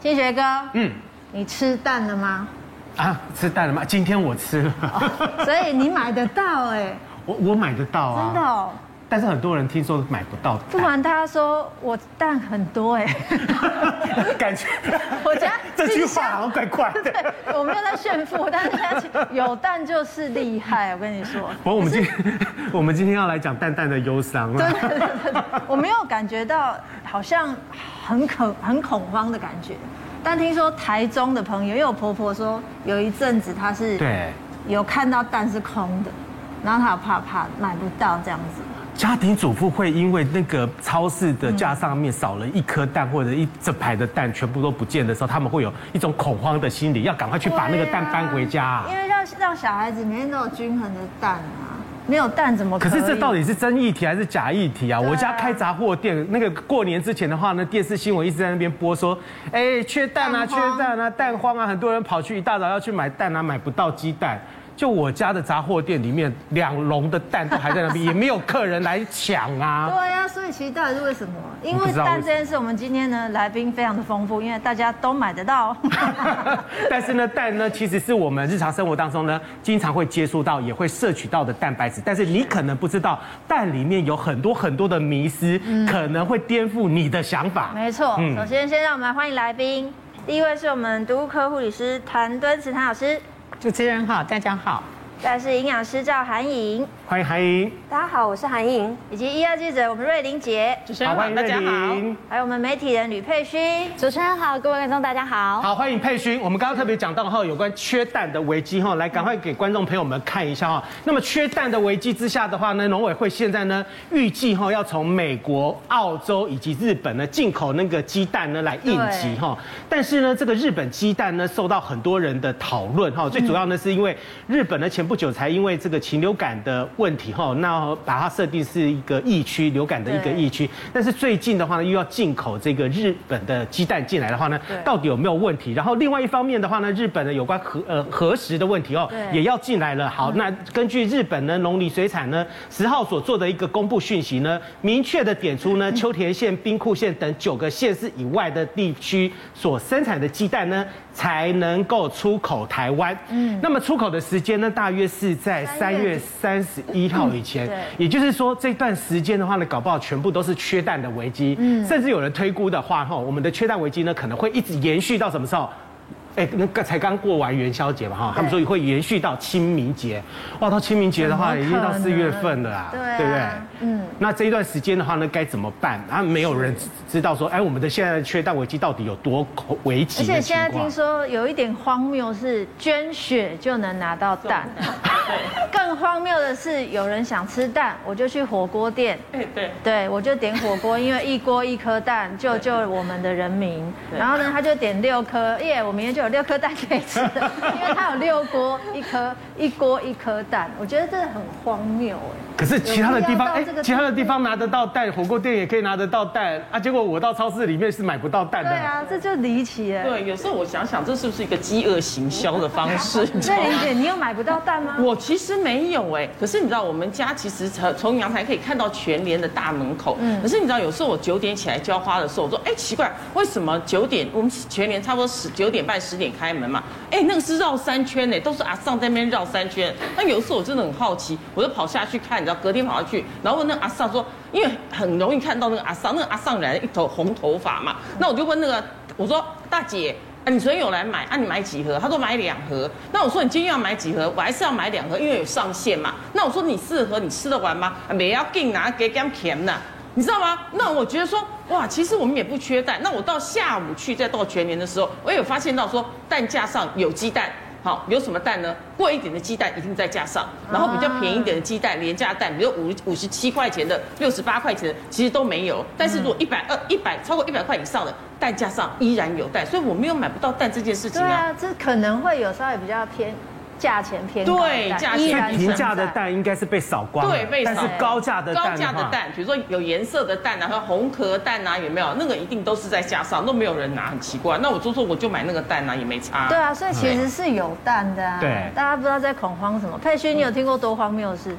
庆学哥，嗯，你吃蛋了吗？啊，吃蛋了吗？今天我吃了，哦、所以你买得到哎？我我买得到啊，真的哦。但是很多人听说买不到的。不瞒他说，我蛋很多哎。感觉 我家这句话好像怪怪的。对，我没有在炫富，但是有蛋就是厉害，我跟你说。不过我们今天 我们今天要来讲蛋蛋的忧伤。对对对对，我没有感觉到好像很恐很恐慌的感觉。但听说台中的朋友，因为我婆婆说有一阵子她是对有看到蛋是空的，然后她有怕怕买不到这样子。家庭主妇会因为那个超市的架上面少了一颗蛋或者一整排的蛋全部都不见的时候，他们会有一种恐慌的心理，要赶快去把那个蛋搬回家。啊。因为让让小孩子每天都有均衡的蛋啊，没有蛋怎么可？可是这到底是真议题还是假议题啊？我家开杂货店，那个过年之前的话呢，电视新闻一直在那边播说，哎，缺蛋啊，缺蛋啊，蛋荒啊，很多人跑去一大早要去买蛋啊，买不到鸡蛋。就我家的杂货店里面，两笼的蛋都还在那边，也没有客人来抢啊。对呀，所以其实到底是为什么？因为蛋这件事，我们今天呢来宾非常的丰富，因为大家都买得到。但是呢，蛋呢其实是我们日常生活当中呢经常会接触到，也会摄取到的蛋白质。但是你可能不知道，蛋里面有很多很多的迷思，可能会颠覆你的想法。没错，首先先让我们来欢迎来宾，第一位是我们毒物科护理师谭敦慈谭老师。主持人好，大家好。再来是营养师赵韩颖，欢迎韩颖。大家好，我是韩颖。以及医药记者我们瑞玲姐，主持人好，大家好。还有我们媒体人吕佩勋，主持人好，各位观众大家好。好，欢迎佩勋。我们刚刚特别讲到哈，有关缺蛋的危机哈，来赶快给观众朋友们看一下哈。那么缺蛋的危机之下的话呢，农委会现在呢预计哈要从美国、澳洲以及日本呢进口那个鸡蛋呢来应急哈。但是呢，这个日本鸡蛋呢受到很多人的讨论哈，最主要呢是因为日本的前不久才因为这个禽流感的问题哈，那把它设定是一个疫区，流感的一个疫区。但是最近的话呢，又要进口这个日本的鸡蛋进来的话呢，到底有没有问题？然后另外一方面的话呢，日本的有关核呃核食的问题哦，也要进来了。好，那根据日本呢农林水产呢十号所做的一个公布讯息呢，明确的点出呢 秋田县、兵库县等九个县市以外的地区所生产的鸡蛋呢，才能够出口台湾。嗯，那么出口的时间呢，大约是。在三月三十一号以前，也就是说这段时间的话呢，搞不好全部都是缺蛋的危机，甚至有人推估的话，哈，我们的缺蛋危机呢，可能会一直延续到什么时候？哎，那个才刚过完元宵节嘛，哈，他们说会延续到清明节，哇，到清明节的话，已经到四月份了啊，对不对？嗯，那这一段时间的话呢，该怎么办？然后没有人知道说，哎，我们的现在的缺蛋危机到底有多危急？而且现在听说有一点荒谬，是捐血就能拿到蛋。更荒谬的是，有人想吃蛋，我就去火锅店，对，对我就点火锅，因为一锅一颗蛋，救救我们的人民。然后呢，他就点六颗，耶，我明天就有六颗蛋可以吃了，因为它有六锅一颗，一锅一颗蛋，我觉得真的很荒谬哎。可是其他的地方，哎，其他的地方拿得到蛋，火锅店也可以拿得到蛋啊。结果我到超市里面是买不到蛋的。对啊，这就离奇哎。对，有时候我想想，这是不是一个饥饿行销的方式？对玲姐，你有买不到蛋吗？我其实没有哎，可是你知道，我们家其实从从阳台可以看到全联的大门口。嗯。可是你知道，有时候我九点起来浇花的时候，我说，哎，奇怪，为什么九点我们全联差不多十九点半十点开门嘛？哎，那个是绕三圈呢，都是阿上在那边绕三圈。那有时候我真的很好奇，我就跑下去看，隔天跑下去。然后问那个阿桑说，因为很容易看到那个阿桑，那个阿桑染了一头红头发嘛，那我就问那个，我说大姐，啊，你昨天有来买啊？你买几盒？他说买两盒。那我说你今天要买几盒？我还是要买两盒，因为有上限嘛。那我说你四盒你吃得完吗？没要给拿给给甜的，你知道吗？那我觉得说，哇，其实我们也不缺蛋。那我到下午去再到全年的时候，我也有发现到说蛋架上有鸡蛋。好，有什么蛋呢？贵一点的鸡蛋一定在架上，然后比较便宜一点的鸡蛋，廉价蛋，比如五五十七块钱的、六十八块钱的，其实都没有。但是如果一百二、一百超过一百块以上的蛋架上依然有蛋，所以我没有买不到蛋这件事情啊。对啊，这可能会有稍微比较偏。价钱偏高，对，价钱平价的蛋应该是被扫光，对，被扫。但是高价的蛋，高价的蛋，比如说有颜色的蛋啊，和红壳蛋啊，有没有？那个一定都是在架上，都没有人拿，很奇怪。那我就说我就买那个蛋啊，也没差。对啊，所以其实是有蛋的啊。对，大家不知道在恐慌什么。佩勋，你有听过多荒谬的事？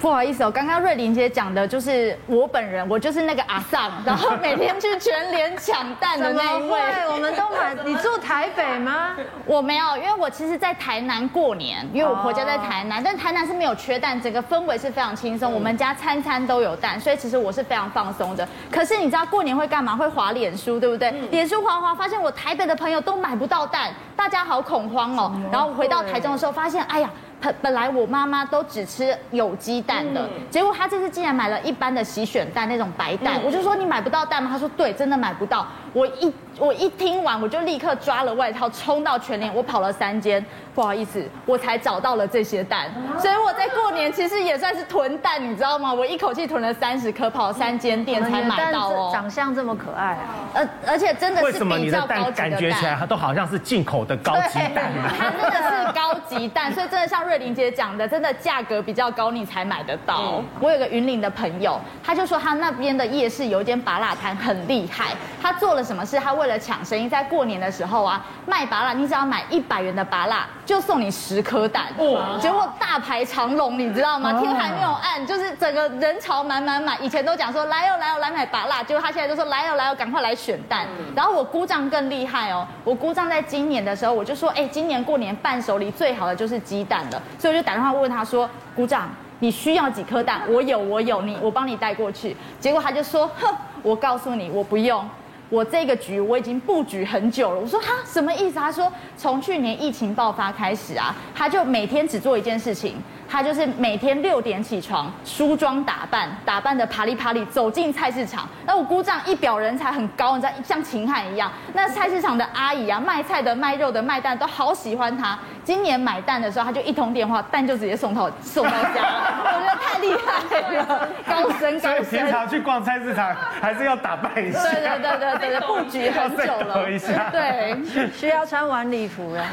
不好意思哦，刚刚瑞玲姐讲的就是我本人，我就是那个阿桑，然后每天去全联抢蛋的那一位。我们都买。你住台北吗？我没有，因为我其实，在台南过年，因为我婆家在台南，但台南是没有缺蛋，整个氛围是非常轻松。我们家餐餐都有蛋，所以其实我是非常放松的。可是你知道过年会干嘛？会滑脸书，对不对？脸书滑滑，发现我台北的朋友都买不到蛋，大家好恐慌哦。然后回到台中的时候，发现，哎呀。本本来我妈妈都只吃有鸡蛋的，结果她这次竟然买了一般的洗选蛋那种白蛋，我就说，你买不到蛋吗？她说对，真的买不到。我一我一听完，我就立刻抓了外套冲到全联，我跑了三间，不好意思，我才找到了这些蛋。所以我在过年其实也算是囤蛋，你知道吗？我一口气囤了三十颗，跑了三间店才买到哦。长相这么可爱啊，而而且真的是比较高级的蛋。为什么你的蛋感觉起来都好像是进口的高级蛋？它真的是高级蛋，所以真的像。瑞玲姐讲的，真的价格比较高，你才买得到。嗯、我有个云岭的朋友，他就说他那边的夜市有一间芭乐摊很厉害。他做了什么事？他为了抢生意，在过年的时候啊，卖拔蜡，你只要买一百元的拔蜡，就送你十颗蛋。哇！结果大排长龙，你知道吗？天还没有暗，就是整个人潮满满满。以前都讲说来哦来哦来买拔蜡，结果他现在就说来哦来哦，赶快来选蛋。然后我姑丈更厉害哦，我姑丈在今年的时候，我就说，哎，今年过年伴手礼最好的就是鸡蛋了。所以我就打电话问他说：“姑丈，你需要几颗蛋？我有，我有，你我帮你带过去。”结果他就说：“哼，我告诉你，我不用。我这个局我已经布局很久了。”我说：“哈，什么意思？”他说：“从去年疫情爆发开始啊，他就每天只做一件事情。”他就是每天六点起床，梳妆打扮，打扮的啪里啪里走进菜市场。那我姑丈一表人才很高，你知道，像秦汉一样。那菜市场的阿姨啊，卖菜的、卖肉的、卖蛋都好喜欢他。今年买蛋的时候，他就一通电话，蛋就直接送到送到家。我觉得太厉害了，高深高深。平常去逛菜市场还是要打扮一下。对对对对对，布局很久了。一下。对，需要穿晚礼服了。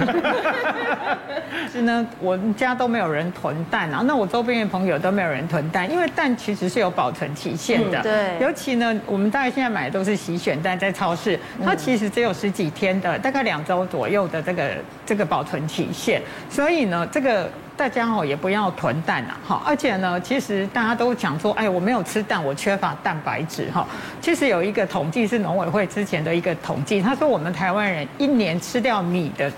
是呢，我们家都没有人囤。蛋啊，那我周边的朋友都没有人囤蛋，因为蛋其实是有保存期限的。对，尤其呢，我们大概现在买的都是洗选蛋，在超市，它其实只有十几天的，大概两周左右的这个这个保存期限，所以呢，这个。大家哦也不要囤蛋啊，哈，而且呢，其实大家都讲说，哎，我没有吃蛋，我缺乏蛋白质哈。其实有一个统计是农委会之前的一个统计，他说我们台湾人一年吃掉米的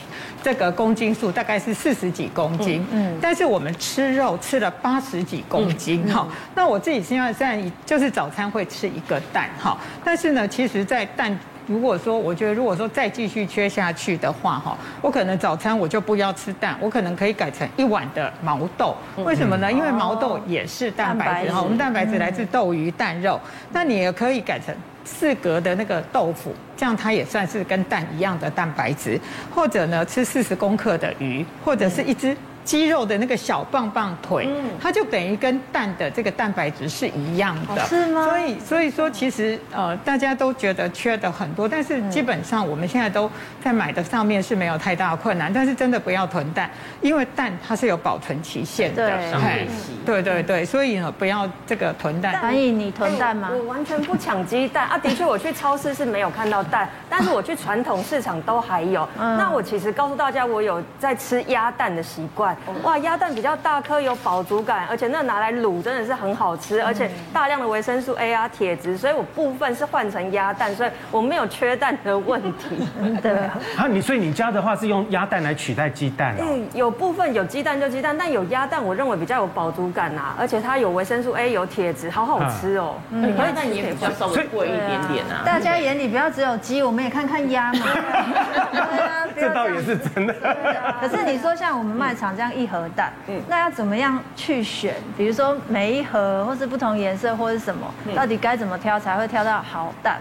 这个公斤数大概是四十几公斤，嗯，但是我们吃肉吃了八十几公斤哈。那我自己现在在就是早餐会吃一个蛋哈，但是呢，其实在蛋。如果说我觉得如果说再继续缺下去的话，哈，我可能早餐我就不要吃蛋，我可能可以改成一碗的毛豆。为什么呢？因为毛豆也是蛋白质哈，我们蛋白质来自豆鱼蛋肉。那你也可以改成四格的那个豆腐，这样它也算是跟蛋一样的蛋白质。或者呢，吃四十公克的鱼，或者是一只。鸡肉的那个小棒棒腿，它就等于跟蛋的这个蛋白质是一样的，是吗？所以，所以说其实呃，大家都觉得缺的很多，但是基本上我们现在都在买的上面是没有太大的困难。但是真的不要囤蛋，因为蛋它是有保存期限的，对，对对对，所以呢不要这个囤蛋。所以你囤蛋吗？我完全不抢鸡蛋啊！的确，我去超市是没有看到蛋，但是我去传统市场都还有。那我其实告诉大家，我有在吃鸭蛋的习惯。哇，鸭蛋比较大颗，有饱足感，而且那拿来卤真的是很好吃，而且大量的维生素 A 啊、铁质，所以我部分是换成鸭蛋，所以我没有缺蛋的问题。对 啊，你所以你家的话是用鸭蛋来取代鸡蛋？嗯，有部分有鸡蛋就鸡蛋，但有鸭蛋，我认为比较有饱足感啊，而且它有维生素 A，有铁质，好好吃哦。嗯，鸭蛋也比较稍微贵一点点啊。大家眼里不要只有鸡，我们也看看鸭嘛。这倒也是真的。可是你说像我们卖场这样一盒蛋，嗯，那要怎么样去选？比如说每一盒或是不同颜色或是什么，到底该怎么挑才会挑到好蛋？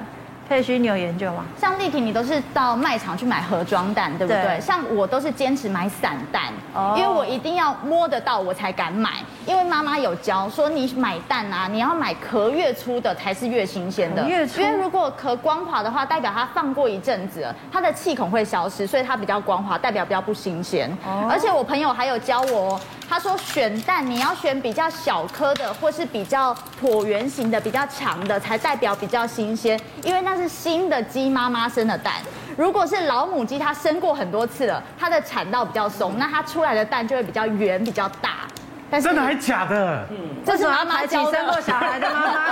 佩勋，你有研究吗？像丽婷，你都是到卖场去买盒装蛋，对不对？对，像我都是坚持买散蛋，哦，因为我一定要摸得到我才敢买。因为妈妈有教说，你买蛋啊，你要买壳越粗的才是越新鲜的。越粗，因为如果壳光滑的话，代表它放过一阵子了，它的气孔会消失，所以它比较光滑，代表比较不新鲜。哦，而且我朋友还有教我，他说选蛋你要选比较小颗的，或是比较椭圆形的、比较长的，才代表比较新鲜，因为那。是新的鸡妈妈生的蛋，如果是老母鸡，它生过很多次了，它的产道比较松，那它出来的蛋就会比较圆、比较大。但是真的还假的？嗯，这是妈妈教生过小孩的妈妈，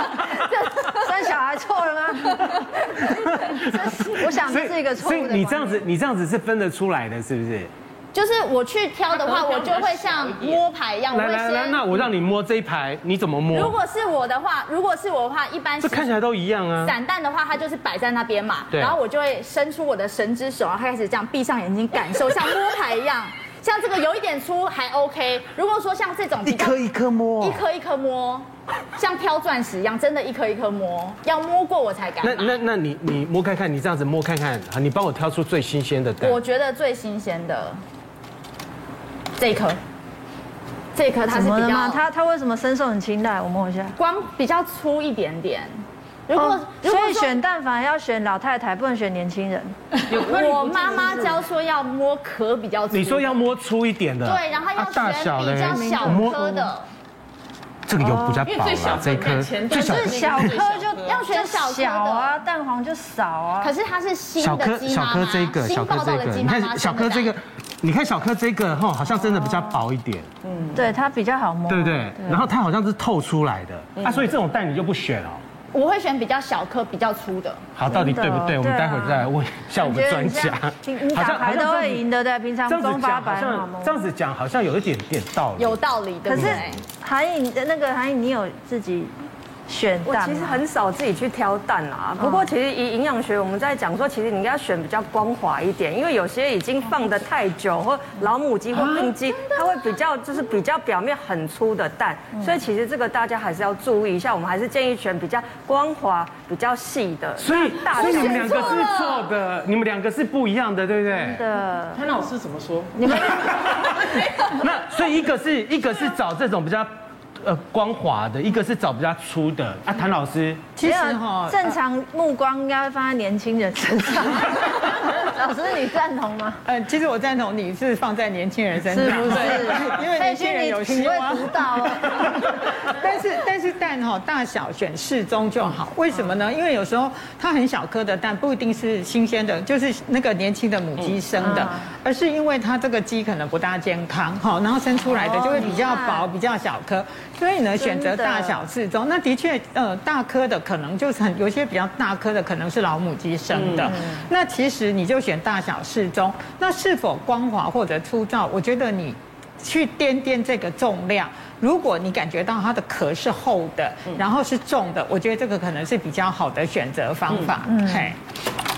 生小孩错了吗？我想这是一个错误。所以你这样子，你这样子是分得出来的，是不是？就是我去挑的话，我就会像摸牌一样。来来来，那我让你摸这一排，你怎么摸？如果是我的话，如果是我的话，一般这看起来都一样啊。散弹的话，它就是摆在那边嘛。对。然后我就会伸出我的神之手，然后开始这样闭上眼睛感受，像摸牌一样。像这个有一点粗还 OK。如果说像这种一颗一颗摸，一颗一颗摸，像挑钻石一样，真的一颗一颗摸，要摸过我才敢。那那那你你摸看看，你这样子摸看看，好，你帮我挑出最新鲜的蛋。我觉得最新鲜的。这一颗，这一颗它是比较，它它为什么身受很青睐？我摸一下，光比较粗一点点。如果、哦、所以选蛋反而要选老太太，不能选年轻人。我妈妈教说要摸壳比较粗。你说要摸粗一点的。对，然后要选比较小颗的。啊、这个有比较薄啊，这一颗最小小颗就要选小小啊，蛋黄就少啊。可是它是新的鸡妈妈，小颗这个，小颗这个，你看小颗这个。你看小颗这个哈，好像真的比较薄一点，嗯，对，它比较好摸，对不对？然后它好像是透出来的，啊，所以这种蛋你就不选哦。我会选比较小颗、比较粗的。好，到底对不对？我们待会再来问一下我们专家。好像牌都会赢的，对，平常中发白好这样子讲好像有一点点道理，有道理的。可是韩颖的那个韩颖，你有自己？选蛋，我其实很少自己去挑蛋啊。不过其实以营养学，我们在讲说，其实你应该选比较光滑一点，因为有些已经放得太久，或老母鸡或病鸡，它会比较就是比较表面很粗的蛋。所以其实这个大家还是要注意一下。我们还是建议选比较光滑、比较细的。所以，所以你们两个是错的，你们两个是不一样的，对不对？的。潘老师怎么说？你 们那所以一个是一个是找这种比较。呃，光滑的，一个是找比较粗的啊。谭老师，其实哈，正常目光应该会放在年轻人身上。老师，你赞同吗？嗯，其实我赞同你是放在年轻人身上，是不是？因为年轻人有希望。但是但是蛋哈大小选适中就好。为什么呢？因为有时候它很小颗的蛋不一定是新鲜的，就是那个年轻的母鸡生的，而是因为它这个鸡可能不大健康哈，然后生出来的就会比较薄、比较小颗。所以呢，选择大小适中。那的确，呃，大颗的可能就是很有些比较大颗的，可能是老母鸡生的。那其实你就选大小适中。那是否光滑或者粗糙？我觉得你去掂掂这个重量。如果你感觉到它的壳是厚的，然后是重的，我觉得这个可能是比较好的选择方法。嗯，嘿。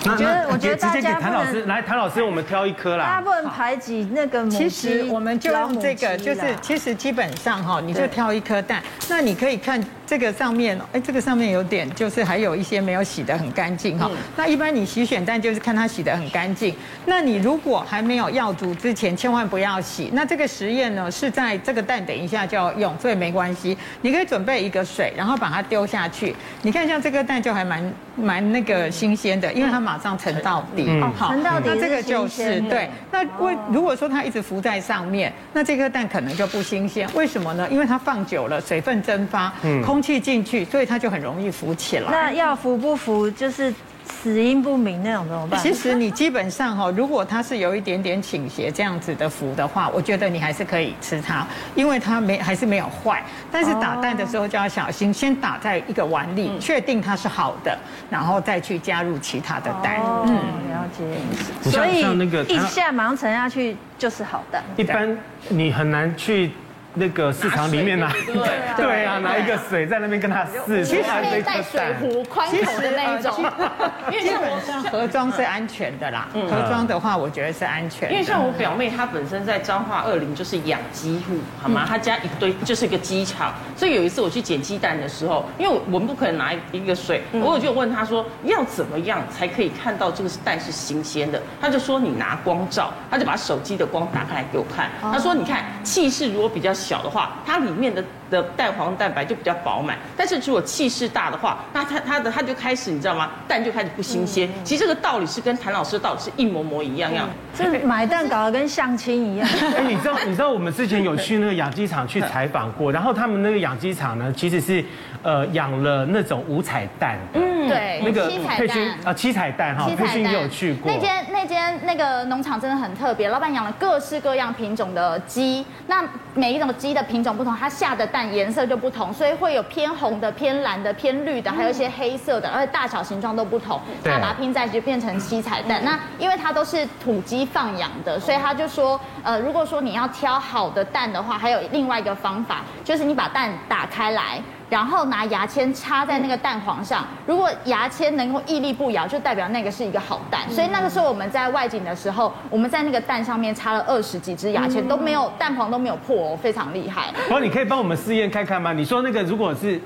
我觉得，我觉得直接给谭老师来，谭老师，我们挑一颗啦。大家不能排挤那个母鸡。其实我们就用这个，就是其实基本上哈，你就挑一颗蛋。那你可以看这个上面，哎，这个上面有点，就是还有一些没有洗得很干净哈。那一般你洗选蛋就是看它洗得很干净。那你如果还没有要煮之前，千万不要洗。那这个实验呢是在这个蛋等一下就要用，所以没关系。你可以准备一个水，然后把它丢下去。你看像这个蛋就还蛮蛮那个新鲜的，因为它马上沉到底。嗯，好，沉到底。那这个就是对。那为如果说它一直浮在上面，那这颗蛋可能就不新鲜。为什么呢？因为它放久了，水分蒸发，空气进去，所以它就很容易浮起来。那要浮不浮就是？死因不明那种怎么办？其实你基本上哈，如果它是有一点点倾斜这样子的浮的话，我觉得你还是可以吃它，因为它没还是没有坏。但是打蛋的时候就要小心，先打在一个碗里，确定它是好的，然后再去加入其他的蛋。嗯，了解。所以一下马上沉下去就是好的。一般你很难去。那个市场里面拿，对啊，拿一个水在那边跟他试，其实可以带水壶宽口的那一种，因为基本上盒装是安全的啦。盒装的话，我觉得是安全。因为像我表妹，她本身在彰化二林就是养鸡户，好吗？她家一堆就是一个鸡场，所以有一次我去捡鸡蛋的时候，因为我们不可能拿一个水，我就问她说要怎么样才可以看到这个蛋是新鲜的？她就说你拿光照，她就把手机的光打开来给我看，她说你看气势如果比较。小的话，它里面的的蛋黄蛋白就比较饱满。但是如果气势大的话，那它它的它就开始，你知道吗？蛋就开始不新鲜。嗯、其实这个道理是跟谭老师的道理是一模模一样样。这、嗯、买蛋搞得跟相亲一样。哎，你知道你知道我们之前有去那个养鸡场去采访过，然后他们那个养鸡场呢，其实是呃养了那种五彩蛋。嗯，对，那个七彩蛋啊七彩蛋哈，佩勋也有去过。那间那间那个农场真的很特别，老板养了各式各样品种的鸡，那每一种鸡的品种不同，它下的蛋颜色就不同，所以会有偏红的、偏蓝的、偏绿的，还有一些黑色的，而且大小形状都不同，那把它拼在一起就变成七彩蛋。那因为它都是土鸡放养的，所以他就说，呃，如果说你要挑好的蛋的话，还有另外一个方法，就是你把蛋打开来。然后拿牙签插在那个蛋黄上，如果牙签能够屹立不摇，就代表那个是一个好蛋。所以那个时候我们在外景的时候，我们在那个蛋上面插了二十几只牙签，都没有蛋黄都没有破哦，非常厉害。不过你可以帮我们试验看看吗？你说那个如果是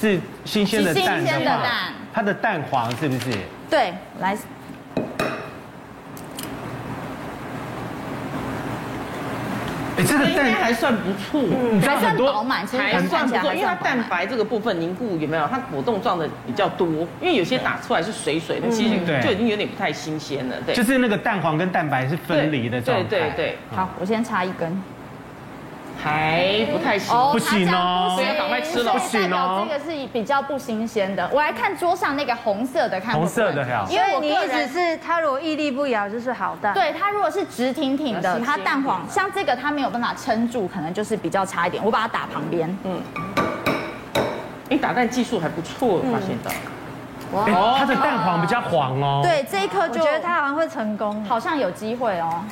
是新鲜的蛋的话，它的蛋黄是不是？对，来。哎，这个蛋还算不错，嗯，还算饱满，还算不错，因为它蛋白这个部分凝固有没有？它果冻状的比较多，因为有些打出来是水水的，其实就已经有点不太新鲜了。对，就是那个蛋黄跟蛋白是分离的状态。对对对，好，我先插一根。还不太行，不行哦，不要赶快吃了，不行哦。这个是比较不新鲜的。我来看桌上那个红色的，看红色的好。因为你意思是它如果屹立不摇就是好蛋。对，它如果是直挺挺的，它蛋黄像这个它没有办法撑住，可能就是比较差一点。我把它打旁边。嗯。你打蛋技术还不错，发现到。哇，它的蛋黄比较黄哦。对，这一颗就觉得它好像会成功，好像有机会哦。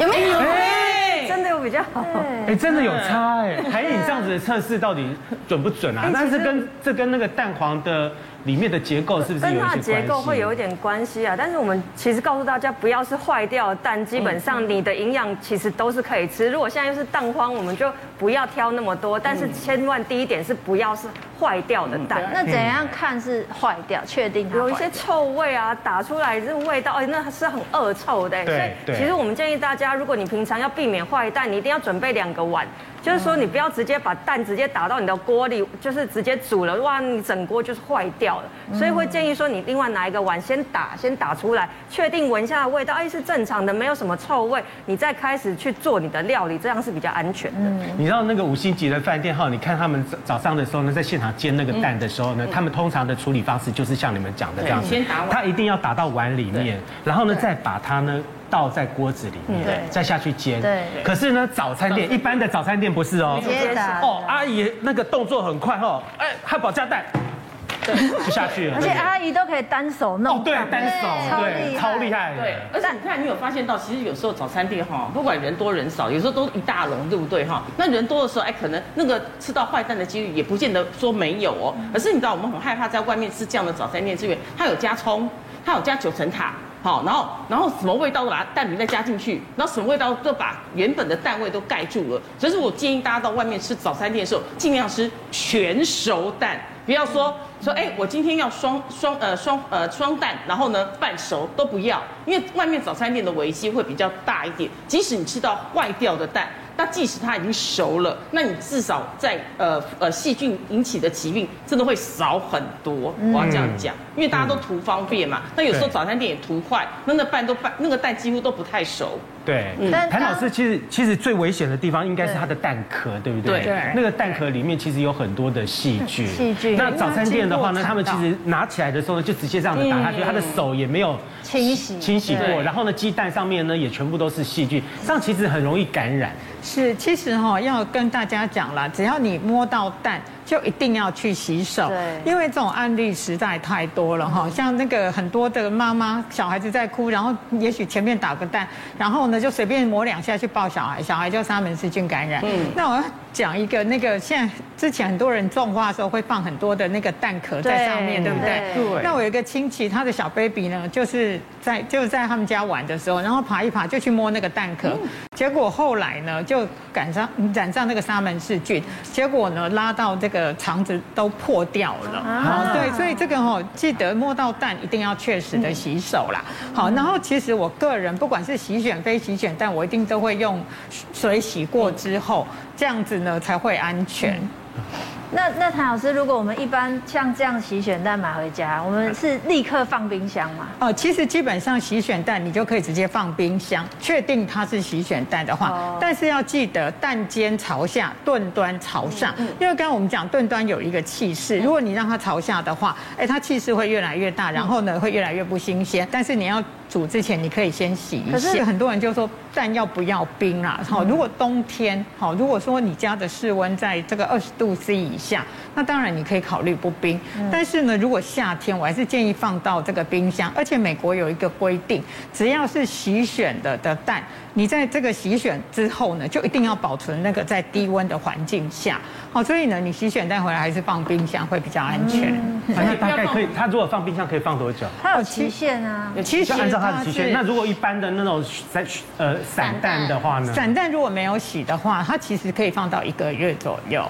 有没有？哎，真的有比较好。哎，真的有差哎。海颖这样子的测试到底准不准啊？但是跟这跟那个蛋黄的。里面的结构是不是有一些关系？跟它的结构会有一点关系啊，但是我们其实告诉大家，不要是坏掉的蛋，基本上你的营养其实都是可以吃。如果现在又是蛋荒，我们就不要挑那么多。但是千万第一点是不要是坏掉的蛋。那怎样看是坏掉？确定有一些臭味啊，打出来这个味道，哎，那是很恶臭的。所以其实我们建议大家，如果你平常要避免坏蛋，你一定要准备两个碗。就是说，你不要直接把蛋直接打到你的锅里，就是直接煮了，哇，你整锅就是坏掉了。所以会建议说，你另外拿一个碗先打，先打出来，确定闻下的味道，哎，是正常的，没有什么臭味，你再开始去做你的料理，这样是比较安全的。你知道那个五星级的饭店哈，你看他们早上的时候呢，在现场煎那个蛋的时候呢，他们通常的处理方式就是像你们讲的这样子，先打碗，他一定要打到碗里面，然后呢再把它呢。倒在锅子里面，对，再下去煎。对。可是呢，早餐店一般的早餐店不是哦。哦，阿姨那个动作很快哦，哎，汉堡加蛋，对，就下去了。而且阿姨都可以单手弄。哦，对，单手，对，超厉害。对。而且你看，你有发现到，其实有时候早餐店哈，不管人多人少，有时候都一大笼，对不对哈？那人多的时候，哎，可能那个吃到坏蛋的几率也不见得说没有哦。可是你知道，我们很害怕在外面吃这样的早餐店，是因为它有加葱，它有加九层塔。好，然后然后什么味道都把蛋饼再加进去，然后什么味道都把原本的蛋味都盖住了。所以说我建议大家到外面吃早餐店的时候，尽量吃全熟蛋，不要说说哎，我今天要双双呃双呃双蛋，然后呢半熟都不要，因为外面早餐店的危机会比较大一点。即使你吃到坏掉的蛋。那即使它已经熟了，那你至少在呃呃细菌引起的疾病真的会少很多。我要这样讲，因为大家都图方便嘛。那有时候早餐店也图快，那那半都半那个蛋几乎都不太熟。对，谭老师其实其实最危险的地方应该是它的蛋壳，对不对？对。那个蛋壳里面其实有很多的细菌。细菌。那早餐店的话呢，他们其实拿起来的时候呢，就直接这样子打下去，他的手也没有清洗清洗过，然后呢，鸡蛋上面呢也全部都是细菌，这样其实很容易感染。是，其实哈、要跟大家讲啦，只要你摸到蛋，就一定要去洗手。对，因为这种案例实在太多了哈，像那个很多的妈妈小孩子在哭，然后也许前面打个蛋，然后呢就随便抹两下去抱小孩，小孩就沙门氏菌感染。嗯，那我要讲一个那个现在之前很多人种花的时候会放很多的那个蛋壳在上面，对，对不对？对。那我有一个亲戚，他的小 baby 呢，就是在就是在他们家玩的时候，然后爬一爬就去摸那个蛋壳，嗯、结果后来呢。就赶上染上那个沙门氏菌，结果呢拉到这个肠子都破掉了。啊，对，所以这个哈记得摸到蛋一定要确实的洗手啦。好，然后其实我个人不管是洗选非洗选蛋，我一定都会用水洗过之后，这样子呢才会安全。那那谭老师，如果我们一般像这样洗选蛋买回家，我们是立刻放冰箱吗？哦，其实基本上洗选蛋你就可以直接放冰箱，确定它是洗选蛋的话，哦、但是要记得蛋尖朝下，炖端朝上，嗯嗯、因为刚刚我们讲炖端有一个气势，如果你让它朝下的话，哎，它气势会越来越大，然后呢会越来越不新鲜。但是你要煮之前，你可以先洗一下。可是很多人就说蛋要不要冰啊？好，如果冬天好，如果说你家的室温在这个二十度 C 以下，那当然你可以考虑不冰。但是呢，如果夏天，我还是建议放到这个冰箱。而且美国有一个规定，只要是洗选的的蛋，你在这个洗选之后呢，就一定要保存那个在低温的环境下。好，所以呢，你洗选蛋回来还是放冰箱会比较安全。那大概可以，它如果放冰箱可以放多久？它有期限啊，其实按照它的期限。那如果一般的那种散呃散蛋的话呢？散蛋如果没有洗的话，它其实可以放到一个月左右。